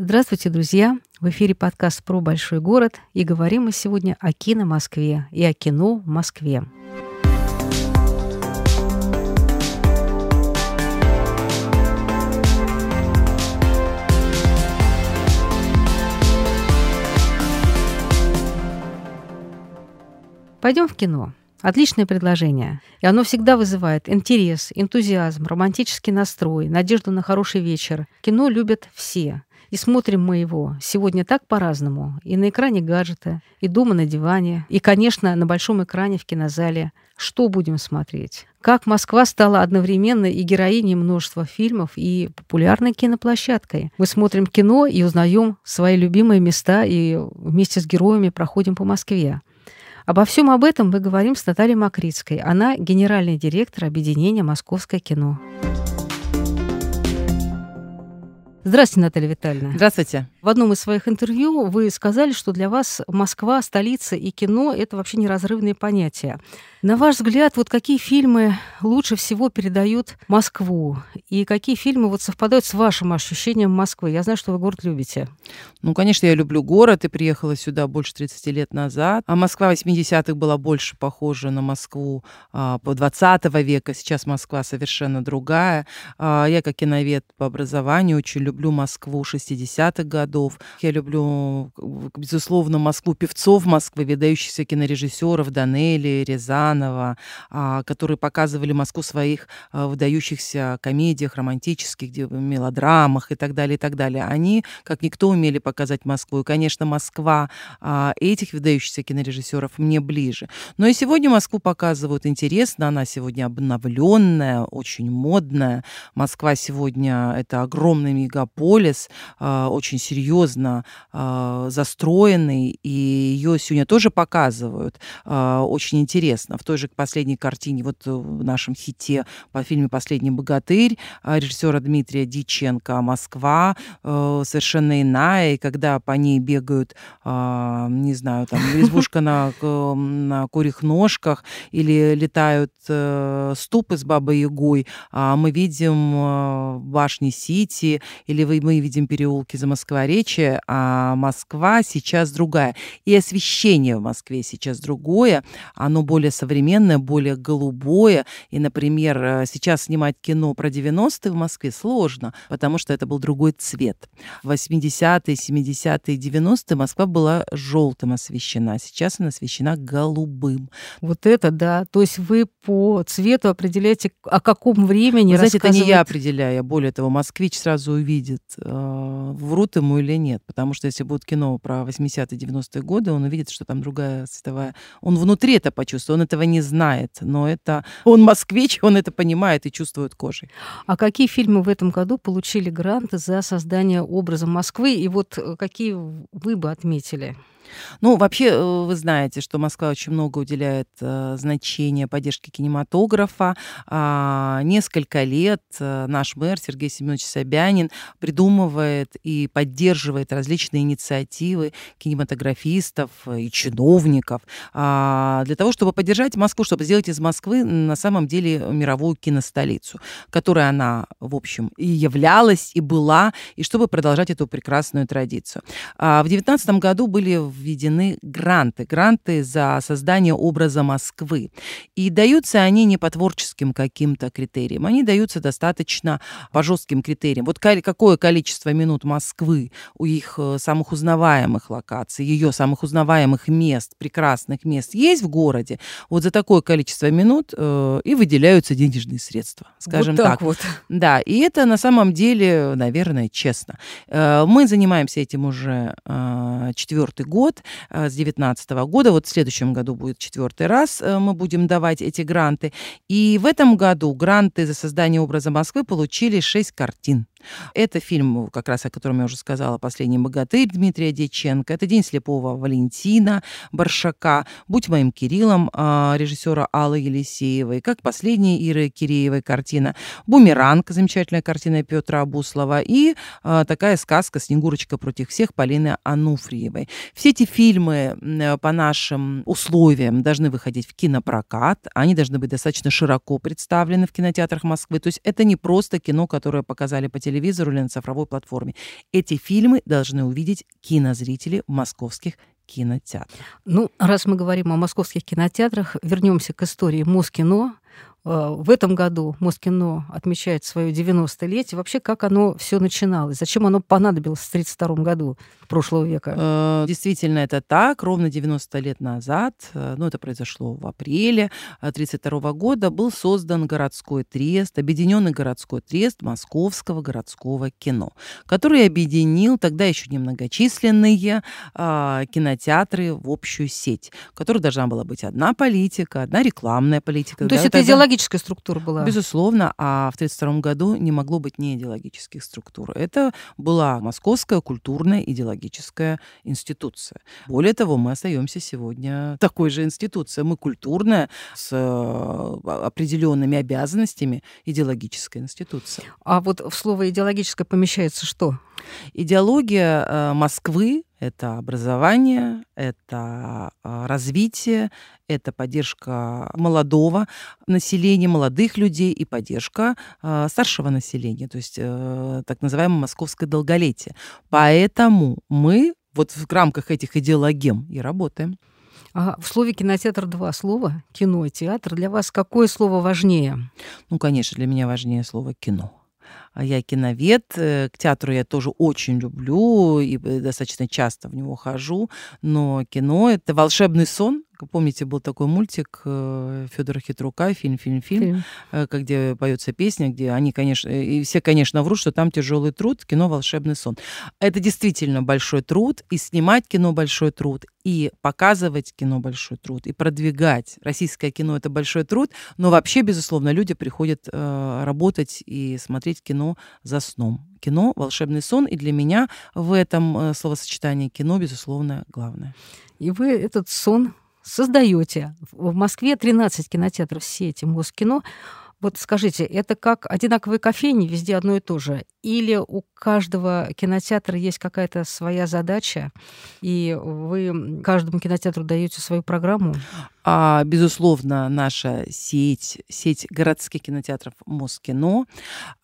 Здравствуйте, друзья! В эфире подкаст про большой город, и говорим мы сегодня о кино Москве и о кино в Москве. Пойдем в кино. Отличное предложение. И оно всегда вызывает интерес, энтузиазм, романтический настрой, надежду на хороший вечер. Кино любят все. И смотрим мы его сегодня так по-разному. И на экране гаджета, и дома на диване, и, конечно, на большом экране в кинозале. Что будем смотреть? Как Москва стала одновременно и героиней множества фильмов, и популярной киноплощадкой. Мы смотрим кино и узнаем свои любимые места, и вместе с героями проходим по Москве. Обо всем об этом мы говорим с Натальей Макритской. Она генеральный директор объединения «Московское кино». Здравствуйте, Наталья Витальевна. Здравствуйте. В одном из своих интервью вы сказали, что для вас Москва, столица и кино — это вообще неразрывные понятия. На ваш взгляд, вот какие фильмы лучше всего передают Москву? И какие фильмы вот совпадают с вашим ощущением Москвы? Я знаю, что вы город любите. Ну, конечно, я люблю город и приехала сюда больше 30 лет назад. А Москва 80-х была больше похожа на Москву а, по 20 века. Сейчас Москва совершенно другая. А, я, как киновед по образованию, очень люблю Москву 60-х годов. Я люблю, безусловно, Москву певцов Москвы, выдающихся кинорежиссеров Данели, Рязан, Рязанова, а, которые показывали Москву в своих а, выдающихся комедиях, романтических мелодрамах и так далее, и так далее. Они, как никто, умели показать Москву. И, конечно, Москва а, этих выдающихся кинорежиссеров мне ближе. Но и сегодня Москву показывают интересно. Она сегодня обновленная, очень модная. Москва сегодня — это огромный мегаполис, очень серьезно застроенный, и ее сегодня тоже показывают. Очень интересно в той же последней картине, вот э, в нашем хите по фильме «Последний богатырь» а, режиссера Дмитрия Диченко «Москва» э, совершенно иная, и когда по ней бегают, а, не знаю, там избушка на, на курьих ножках или летают э, ступы с Бабой Ягой, а мы видим башни Сити или мы видим переулки за Москворечье, а Москва сейчас другая. И освещение в Москве сейчас другое, оно более современное более голубое. И, например, э, сейчас снимать кино про 90-е в Москве сложно, потому что это был другой цвет. В 80-е, 70-е, 90-е Москва была желтым освещена, сейчас она освещена голубым. Вот это да. То есть вы по цвету определяете, о каком времени Вы знаете, это не я определяю, более того, москвич сразу увидит, э, врут ему или нет. Потому что если будет кино про 80-е, 90-е годы, он увидит, что там другая цветовая... Он внутри это почувствует, он этого не знает, но это он москвич, он это понимает и чувствует кожей. А какие фильмы в этом году получили гранты за создание образа Москвы? И вот э, какие вы бы отметили? Ну, вообще, э, вы знаете, что Москва очень много уделяет э, значения поддержке кинематографа. А, несколько лет э, наш мэр Сергей Семенович Собянин придумывает и поддерживает различные инициативы кинематографистов и чиновников а, для того, чтобы поддержать Москву, чтобы сделать из Москвы на самом деле мировую киностолицу, которой она, в общем, и являлась, и была, и чтобы продолжать эту прекрасную традицию. А, в 2019 году были введены гранты. Гранты за создание образа Москвы. И даются они не по творческим каким-то критериям. Они даются достаточно по жестким критериям. Вот какое количество минут Москвы у их э, самых узнаваемых локаций, ее самых узнаваемых мест, прекрасных мест есть в городе, вот за такое количество минут э, и выделяются денежные средства, скажем вот так. так. Вот. Да, и это на самом деле, наверное, честно. Э, мы занимаемся этим уже э, четвертый год год, э, с 2019 года. Вот в следующем году будет четвертый раз э, мы будем давать эти гранты. И в этом году гранты за создание образа Москвы получили шесть картин. Это фильм, как раз о котором я уже сказала, «Последний богатырь» Дмитрия Дьяченко. Это «День слепого Валентина» Баршака. «Будь моим Кириллом» а, режиссера Аллы Елисеевой. Как «Последняя» Иры Киреевой картина. «Бумеранг» замечательная картина Петра Абуслова. И а, такая сказка «Снегурочка против всех» Полины Ануфриевой. Все эти фильмы по нашим условиям должны выходить в кинопрокат. Они должны быть достаточно широко представлены в кинотеатрах Москвы. То есть это не просто кино, которое показали по телевизору телевизору или на цифровой платформе. Эти фильмы должны увидеть кинозрители московских кинотеатрах. Ну, раз мы говорим о московских кинотеатрах, вернемся к истории Москино. Э, в этом году Москино отмечает свое 90-летие. Вообще, как оно все начиналось? Зачем оно понадобилось в 1932 году прошлого века? Э, действительно, это так. Ровно 90 лет назад, э, ну, это произошло в апреле 1932 года, был создан городской трест, объединенный городской трест Московского городского кино, который объединил тогда еще немногочисленные а, кинотеатры в общую сеть, в которой должна была быть одна политика, одна рекламная политика. Ну, то есть это идеологическая структура была? Безусловно, а в 1932 году не могло быть не идеологических структур. Это была московская культурная идеологическая институция. Более того, мы остаемся сегодня такой же институцией. Мы культурная, с э, определенными обязанностями идеологическая институция. А вот в слово идеологическое помещается что? Идеология э, Москвы это образование, это а, развитие, это поддержка молодого населения, молодых людей и поддержка а, старшего населения, то есть э, так называемое московское долголетие. Поэтому мы вот в рамках этих идеологем и работаем. А в слове кинотеатр два слова кино и театр. Для вас какое слово важнее? Ну, конечно, для меня важнее слово кино. А я киновед, э, к театру я тоже очень люблю и э, достаточно часто в него хожу, но кино — это волшебный сон, Помните, был такой мультик э, Федора Хитрука, фильм, фильм, фильм, фильм. где поется песня, где они, конечно, и все, конечно, врут, что там тяжелый труд, кино волшебный сон. Это действительно большой труд, и снимать кино большой труд, и показывать кино большой труд, и продвигать. Российское кино это большой труд, но вообще, безусловно, люди приходят работать и смотреть кино за сном. Кино волшебный сон, и для меня в этом э, словосочетании кино, безусловно, главное. И вы этот сон создаете. В Москве 13 кинотеатров сети Москино. Вот скажите, это как одинаковые кофейни, везде одно и то же? Или у каждого кинотеатра есть какая-то своя задача, и вы каждому кинотеатру даете свою программу? А, безусловно, наша сеть, сеть городских кинотеатров Москино.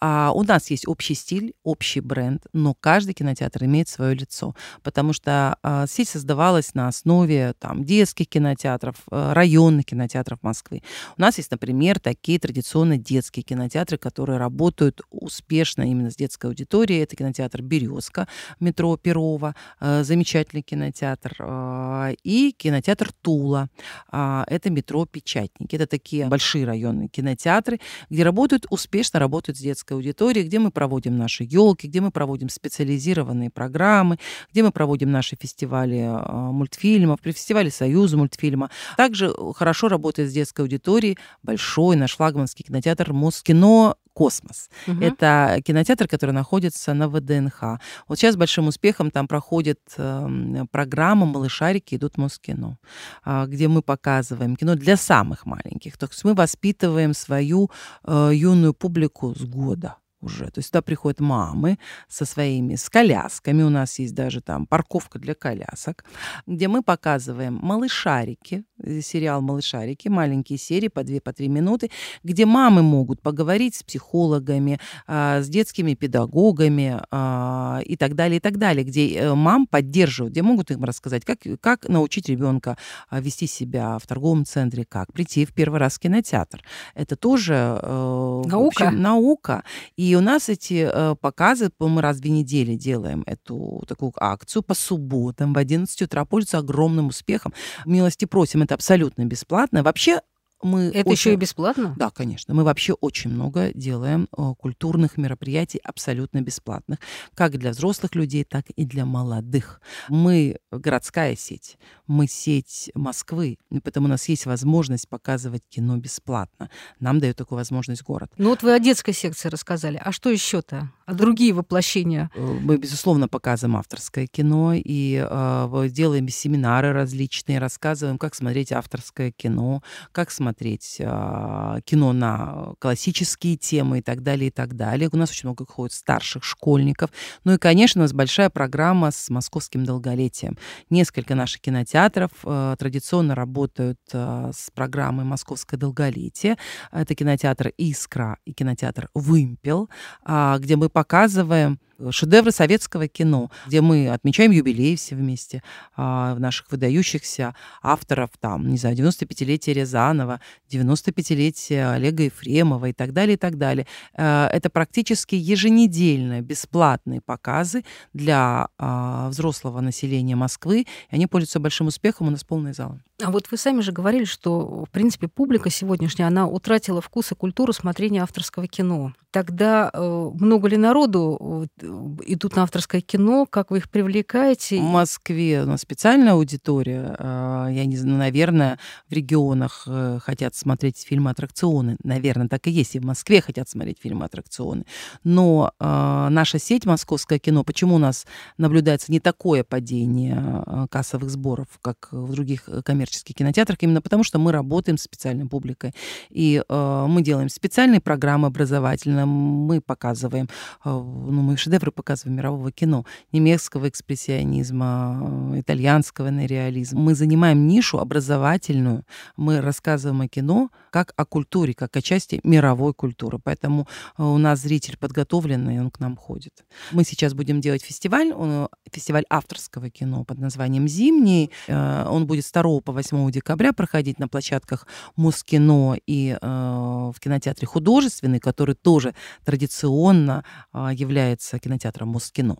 А, у нас есть общий стиль, общий бренд, но каждый кинотеатр имеет свое лицо, потому что а, сеть создавалась на основе там, детских кинотеатров, а, районных кинотеатров Москвы. У нас есть, например, такие традиционные детские кинотеатры, которые работают успешно именно с детской аудиторией. Это кинотеатр «Березка», метро Перова, а, замечательный кинотеатр, а, и кинотеатр «Тула». А, это метро Печатники. Это такие большие районные кинотеатры, где работают, успешно работают с детской аудиторией, где мы проводим наши елки, где мы проводим специализированные программы, где мы проводим наши фестивали а, мультфильмов, при фестивале Союза мультфильма. Также хорошо работает с детской аудиторией большой наш флагманский кинотеатр Москино «Космос». Угу. Это кинотеатр, который находится на ВДНХ. Вот сейчас большим успехом там проходит э, программа «Малышарики идут в Москино», э, где мы показываем кино для самых маленьких. То есть мы воспитываем свою э, юную публику с года уже. То есть туда приходят мамы со своими, с колясками. У нас есть даже там парковка для колясок, где мы показываем малышарики, э, сериал «Малышарики», маленькие серии по 2 по 3 минуты, где мамы могут поговорить с психологами, а, с детскими педагогами а, и так далее, и так далее, где э, мам поддерживают, где могут им рассказать, как, как научить ребенка а, вести себя в торговом центре, как прийти в первый раз в кинотеатр. Это тоже э, наука. Общем, наука. И и у нас эти э, показы, мы раз в две недели делаем эту такую акцию по субботам в 11 утра, пользуются огромным успехом. Милости просим, это абсолютно бесплатно. Вообще мы Это очень... еще и бесплатно? Да, конечно. Мы вообще очень много делаем э, культурных мероприятий абсолютно бесплатных, как для взрослых людей, так и для молодых. Мы городская сеть, мы сеть Москвы, потому у нас есть возможность показывать кино бесплатно. Нам дает такую возможность город. Ну вот вы о детской секции рассказали. А что еще-то? А другие воплощения? Э, мы, безусловно, показываем авторское кино и э, делаем семинары различные, рассказываем, как смотреть авторское кино, как смотреть смотреть а, кино на классические темы и так далее, и так далее. У нас очень много ходит старших школьников. Ну и, конечно, у нас большая программа с московским долголетием. Несколько наших кинотеатров э, традиционно работают э, с программой «Московское долголетие». Это кинотеатр «Искра» и кинотеатр «Вымпел», э, где мы показываем шедевры советского кино, где мы отмечаем юбилей все вместе а, наших выдающихся авторов, там, не знаю, 95-летие Рязанова, 95-летие Олега Ефремова и так далее, и так далее. А, это практически еженедельно бесплатные показы для а, взрослого населения Москвы, и они пользуются большим успехом, у нас полные залы. А вот вы сами же говорили, что, в принципе, публика сегодняшняя, она утратила вкус и культуру смотрения авторского кино. Тогда э, много ли народу э, идут на авторское кино? Как вы их привлекаете? В Москве у нас специальная аудитория. Э, я не знаю, наверное, в регионах э, хотят смотреть фильмы-аттракционы. Наверное, так и есть. И в Москве хотят смотреть фильмы-аттракционы. Но э, наша сеть «Московское кино», почему у нас наблюдается не такое падение э, кассовых сборов, как в других коммерческих кинотеатрах? Именно потому, что мы работаем с специальной публикой. И мы делаем специальные программы образовательные, мы показываем, э, ну, мы шедевры показываем мирового кино, немецкого экспрессионизма, э, итальянского нереализма. Мы занимаем нишу образовательную, мы рассказываем о кино как о культуре, как о части мировой культуры. Поэтому э, у нас зритель подготовленный, он к нам ходит. Мы сейчас будем делать фестиваль, он, фестиваль авторского кино под названием «Зимний». Он будет с 2 по 8 декабря проходить на площадках Мускино и в кинотеатре художественный, который тоже традиционно а, является кинотеатром Москино.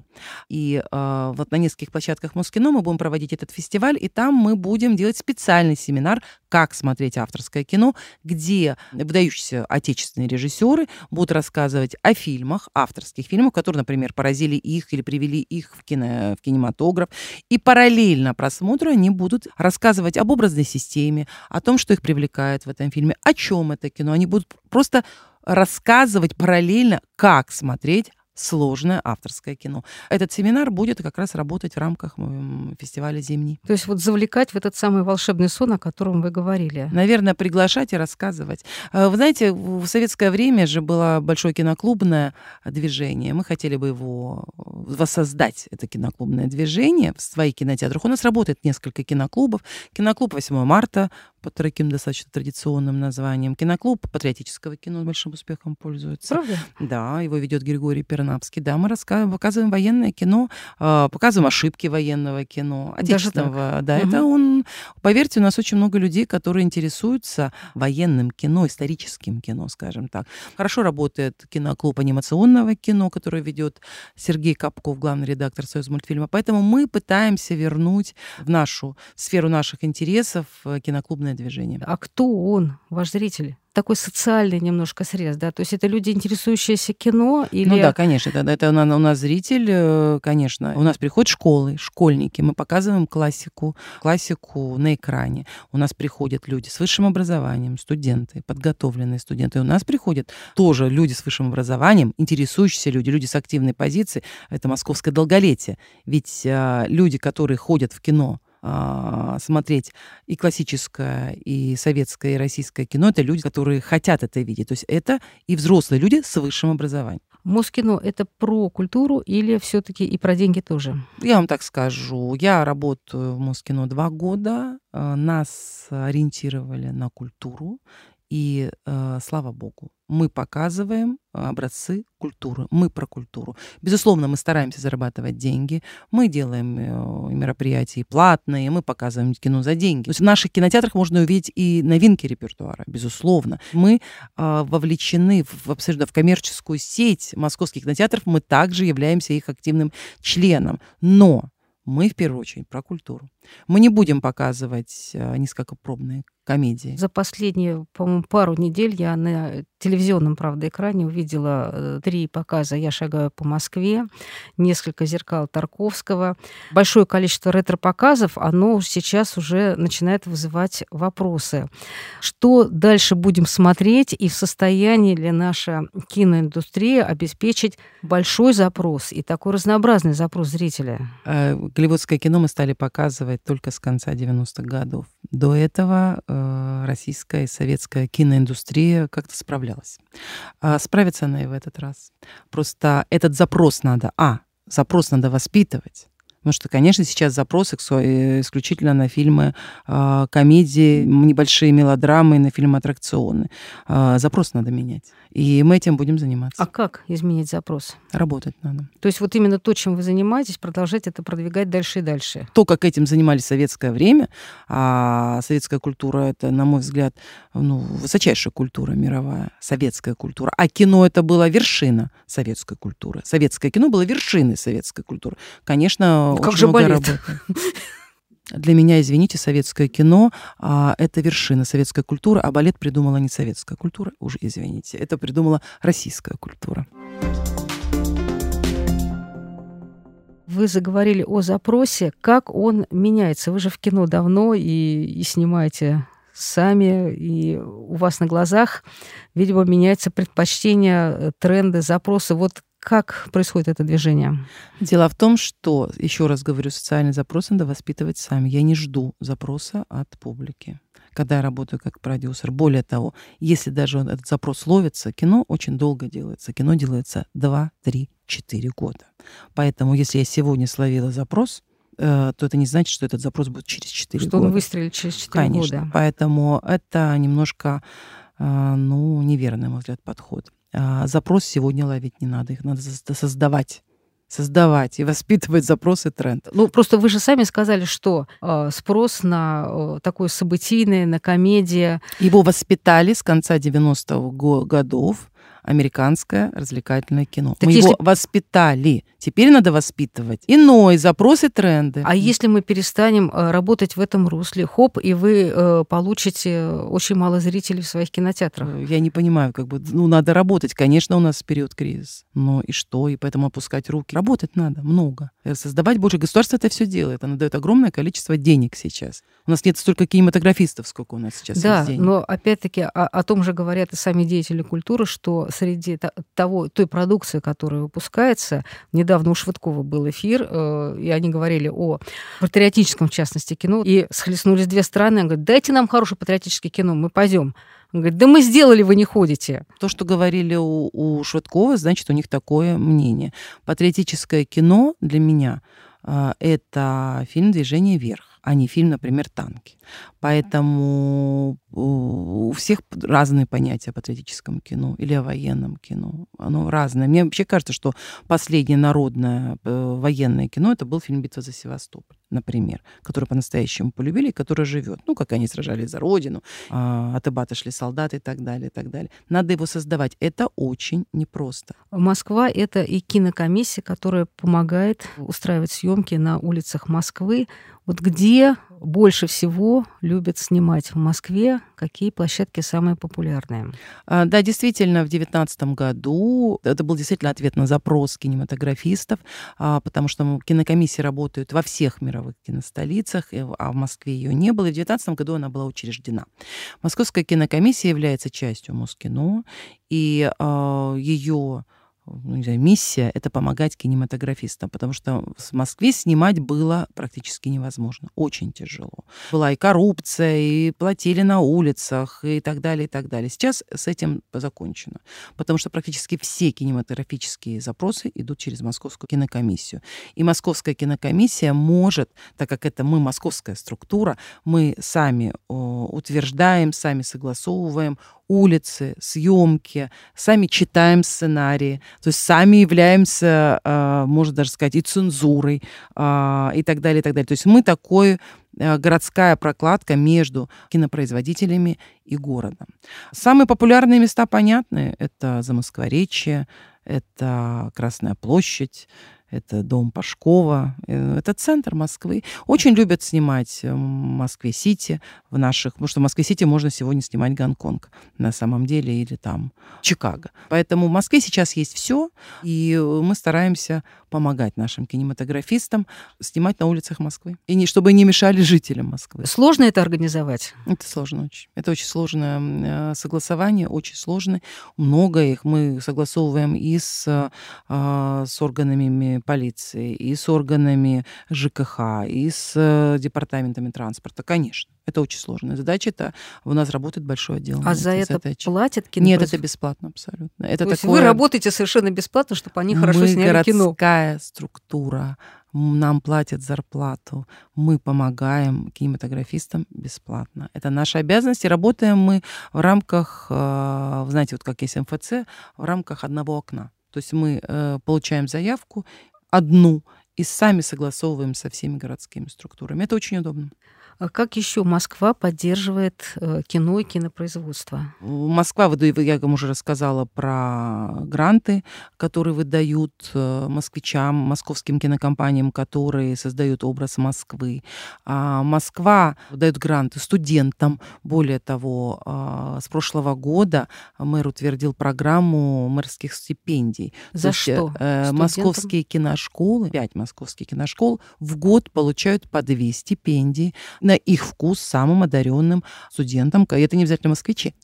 И а, вот на нескольких площадках Москино мы будем проводить этот фестиваль, и там мы будем делать специальный семинар «Как смотреть авторское кино», где выдающиеся отечественные режиссеры будут рассказывать о фильмах, авторских фильмах, которые, например, поразили их или привели их в, кино, в кинематограф. И параллельно просмотру они будут рассказывать об образной системе, о том, что их привлекает в этом фильме, о чем это кино. Они будут просто рассказывать параллельно, как смотреть сложное авторское кино. Этот семинар будет как раз работать в рамках фестиваля «Зимний». То есть вот завлекать в этот самый волшебный сон, о котором вы говорили. Наверное, приглашать и рассказывать. Э, вы знаете, в советское время же было большое киноклубное движение. Мы хотели бы его воссоздать, это киноклубное движение в своих кинотеатрах. У нас работает несколько киноклубов. Киноклуб 8 марта под таким достаточно традиционным названием. Киноклуб патриотического кино с большим успехом пользуется. Правда? Да, его ведет Григорий Пернапский. Да, мы рассказываем, показываем военное кино, а, показываем ошибки военного кино, отечественного. Да, угу. это он... Поверьте, у нас очень много людей, которые интересуются военным кино, историческим кино, скажем так. Хорошо работает киноклуб анимационного кино, который ведет Сергей Капков, главный редактор Союз мультфильма. Поэтому мы пытаемся вернуть в нашу сферу наших интересов э, киноклубное движение. А кто он, ваш зритель? такой социальный немножко срез, да? То есть это люди, интересующиеся кино или... Ну да, конечно, это, это у нас зритель, э, конечно. У нас приходят школы, школьники, мы показываем классику, классику на экране. У нас приходят люди с высшим образованием, студенты, подготовленные студенты. И у нас приходят тоже люди с высшим образованием, интересующиеся люди, люди с активной позицией. Это московское долголетие. Ведь а, люди, которые ходят в кино, смотреть и классическое, и советское, и российское кино, это люди, которые хотят это видеть. То есть это и взрослые люди с высшим образованием. Москино — это про культуру или все таки и про деньги тоже? Я вам так скажу. Я работаю в Москино два года. А, нас ориентировали на культуру. И э, слава богу, мы показываем образцы культуры, мы про культуру. Безусловно, мы стараемся зарабатывать деньги, мы делаем э, мероприятия платные, мы показываем кино за деньги. То есть в наших кинотеатрах можно увидеть и новинки репертуара, безусловно. Мы э, вовлечены в, абсолютно в коммерческую сеть московских кинотеатров, мы также являемся их активным членом. Но мы в первую очередь про культуру. Мы не будем показывать э, низкопробные комедии. За последние, по-моему, пару недель я на телевизионном, правда, экране увидела э, три показа «Я шагаю по Москве», несколько «Зеркал Тарковского». Большое количество ретро-показов, оно сейчас уже начинает вызывать вопросы. Что дальше будем смотреть и в состоянии ли наша киноиндустрия обеспечить большой запрос и такой разнообразный запрос зрителя? Э, голливудское кино мы стали показывать только с конца 90-х годов. До этого э, российская и советская киноиндустрия как-то справлялась. А справится она и в этот раз. Просто этот запрос надо, а, запрос надо воспитывать, Потому что, конечно, сейчас запросы э, исключительно на фильмы э, комедии, небольшие мелодрамы, на фильмы аттракционы. Э, запрос надо менять. И мы этим будем заниматься. А как изменить запрос? Работать надо. То есть вот именно то, чем вы занимаетесь, продолжать это продвигать дальше и дальше? То, как этим занимались в советское время, а советская культура — это, на мой взгляд, ну, высочайшая культура мировая, советская культура. А кино — это была вершина советской культуры. Советское кино было вершиной советской культуры. Конечно, как же балет? Для меня, извините, советское кино а, это вершина советской культуры, а балет придумала не советская культура, уже извините, это придумала российская культура. Вы заговорили о запросе, как он меняется. Вы же в кино давно и, и снимаете сами, и у вас на глазах, видимо, меняется предпочтение, тренды, запросы. Вот как происходит это движение? Дело в том, что, еще раз говорю, социальный запрос надо воспитывать сами. Я не жду запроса от публики когда я работаю как продюсер. Более того, если даже этот запрос ловится, кино очень долго делается. Кино делается 2, 3, 4 года. Поэтому если я сегодня словила запрос, э, то это не значит, что этот запрос будет через 4 что года. Что он выстрелит через 4 Конечно. года. Поэтому это немножко, э, ну, неверный, на мой взгляд, подход. А, запрос сегодня ловить не надо, их надо создавать создавать и воспитывать запросы тренд. Ну, просто вы же сами сказали, что э, спрос на э, такое событийное, на комедия. Его воспитали с конца 90-х годов американское развлекательное кино. Так мы если... его воспитали. Теперь надо воспитывать иной, запросы, тренды. А если мы перестанем э, работать в этом русле, хоп, и вы э, получите очень мало зрителей в своих кинотеатрах? Э, я не понимаю, как бы, ну, надо работать. Конечно, у нас период кризис. Но и что? И поэтому опускать руки. Работать надо много. Создавать больше. Государство это все делает. Оно дает огромное количество денег сейчас. У нас нет столько кинематографистов, сколько у нас сейчас да, есть денег. но опять-таки о, о том же говорят и сами деятели культуры, что среди того, той продукции, которая выпускается, недавно у Швыдкова был эфир, э, и они говорили о патриотическом, в частности, кино, и схлестнулись две страны, они говорят, дайте нам хорошее патриотическое кино, мы пойдем. Он говорит, да мы сделали, вы не ходите. То, что говорили у, у Швыдкова, значит, у них такое мнение. Патриотическое кино для меня э, это фильм «Движение вверх» а не фильм, например, «Танки». Поэтому у всех разные понятия о патриотическом кино или о военном кино. Оно разное. Мне вообще кажется, что последнее народное э, военное кино это был фильм «Битва за Севастополь», например, который по-настоящему полюбили и который живет. Ну, как они сражались за родину, а, от Ибата шли солдаты и так далее, и так далее. Надо его создавать. Это очень непросто. Москва — это и кинокомиссия, которая помогает устраивать съемки на улицах Москвы. Вот где больше всего любят снимать в Москве? Какие площадки самые популярные? А, да, действительно, в 2019 году это был действительно ответ на запрос кинематографистов, а, потому что кинокомиссии работают во всех мировых киностолицах, а в Москве ее не было. И в 2019 году она была учреждена. Московская кинокомиссия является частью Москино, и а, ее ну, не знаю, миссия — это помогать кинематографистам, потому что в Москве снимать было практически невозможно, очень тяжело. Была и коррупция, и платили на улицах, и так далее, и так далее. Сейчас с этим закончено, потому что практически все кинематографические запросы идут через Московскую кинокомиссию. И Московская кинокомиссия может, так как это мы, московская структура, мы сами утверждаем, сами согласовываем, улицы, съемки, сами читаем сценарии, то есть сами являемся, а, можно даже сказать, и цензурой а, и так далее, и так далее. То есть мы такой а, городская прокладка между кинопроизводителями и городом. Самые популярные места понятные. Это Замоскворечье, это Красная площадь, это дом Пашкова, э, это центр Москвы. Очень любят снимать в Москве-Сити, в наших, потому что в Москве-Сити можно сегодня снимать Гонконг на самом деле, или там Чикаго. Поэтому в Москве сейчас есть все, и мы стараемся помогать нашим кинематографистам снимать на улицах Москвы. И не, чтобы не мешали жителям Москвы. Сложно это организовать? Это сложно очень. Это очень сложное э, согласование, очень сложно. Много их мы согласовываем и с, а, с органами полиции, и с органами ЖКХ, и с э, департаментами транспорта, конечно. Это очень сложная задача. Это у нас работает большой отдел. А за это задачи. платят кино? Нет, это бесплатно абсолютно. Это То есть вы работаете совершенно бесплатно, чтобы они хорошо мы сняли кино? Городская структура. Нам платят зарплату. Мы помогаем кинематографистам бесплатно. Это наша обязанность. И работаем мы в рамках, э, знаете, вот как есть МФЦ, в рамках одного окна. То есть мы э, получаем заявку одну и сами согласовываем со всеми городскими структурами. Это очень удобно. А как еще Москва поддерживает э, кино и кинопроизводство? Москва, я вам уже рассказала про гранты, которые выдают э, москвичам, московским кинокомпаниям, которые создают образ Москвы. А Москва дает гранты студентам. Более того, а, с прошлого года мэр утвердил программу мэрских стипендий. За есть, что? Э, московские киношколы, пять московских киношкол в год получают по две стипендии на их вкус самым одаренным студентам. Это не обязательно москвичи.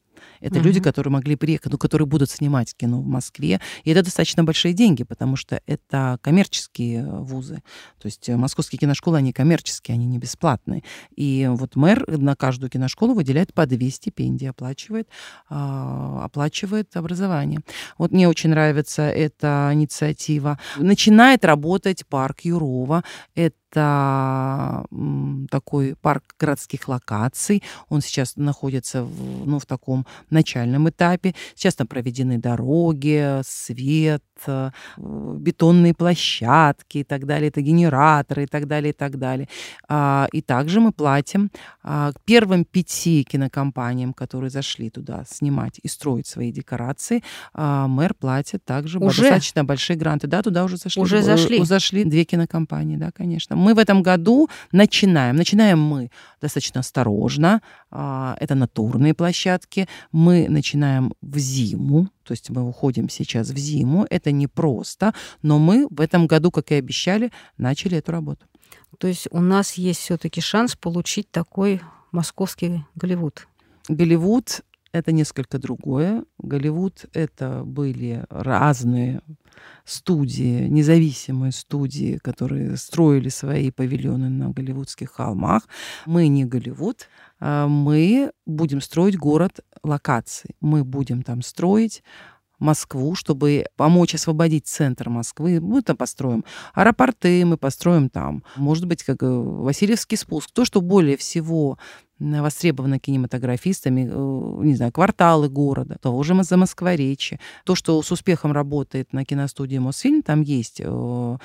Это угу. люди, которые могли приехать, ну, которые будут снимать кино в Москве. И это достаточно большие деньги, потому что это коммерческие э, вузы. То есть э, московские киношколы, они коммерческие, они не бесплатные. И вот мэр на каждую киношколу выделяет по две стипендии, оплачивает, э, оплачивает образование. Вот мне очень нравится эта инициатива. Начинает работать парк Юрова. Это это такой парк городских локаций. Он сейчас находится в, ну, в таком начальном этапе. Сейчас там проведены дороги, свет, э, бетонные площадки и так далее, это генераторы и так далее, и так далее. А, и также мы платим а, первым пяти кинокомпаниям, которые зашли туда снимать и строить свои декорации, а, мэр платит также уже? достаточно большие гранты. Да, туда уже зашли. Уже зашли? Зашли две кинокомпании, да, конечно. Мы в этом году начинаем. Начинаем мы достаточно осторожно. Это натурные площадки. Мы начинаем в зиму, то есть мы уходим сейчас в зиму. Это непросто, но мы в этом году, как и обещали, начали эту работу. То есть у нас есть все-таки шанс получить такой московский Голливуд. Голливуд это несколько другое. Голливуд — это были разные студии, независимые студии, которые строили свои павильоны на голливудских холмах. Мы не Голливуд, а мы будем строить город локаций. Мы будем там строить Москву, чтобы помочь освободить центр Москвы. Мы там построим аэропорты, мы построим там, может быть, как э, Васильевский спуск. То, что более всего востребованы кинематографистами, э, не знаю, кварталы города, того же за Москворечи. То, что с успехом работает на киностудии Мосфильм, там есть э,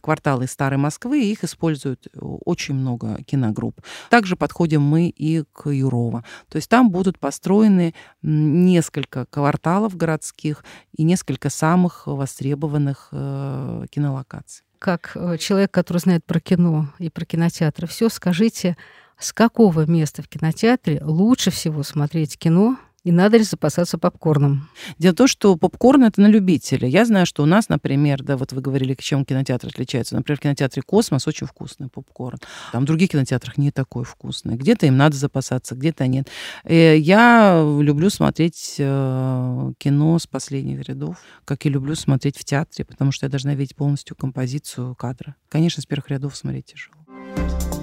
кварталы старой Москвы, их используют э, очень много киногрупп. Также подходим мы и к Юрова. То есть там будут построены несколько кварталов городских и несколько самых востребованных кинолокаций. Как человек, который знает про кино и про кинотеатры, все скажите, с какого места в кинотеатре лучше всего смотреть кино и надо ли запасаться попкорном? Дело в том, что попкорн это на любителя. Я знаю, что у нас, например, да, вот вы говорили, чем кинотеатр отличается. Например, в кинотеатре Космос очень вкусный попкорн. Там в других кинотеатрах не такой вкусный. Где-то им надо запасаться, где-то нет. Э, я люблю смотреть э, кино с последних рядов, как и люблю смотреть в театре, потому что я должна видеть полностью композицию кадра. Конечно, с первых рядов смотреть тяжело.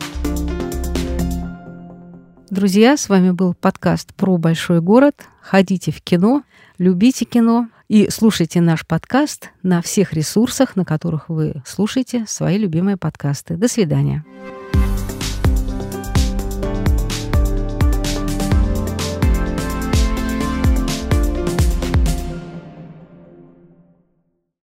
Друзья, с вами был подкаст про большой город. Ходите в кино, любите кино и слушайте наш подкаст на всех ресурсах, на которых вы слушаете свои любимые подкасты. До свидания.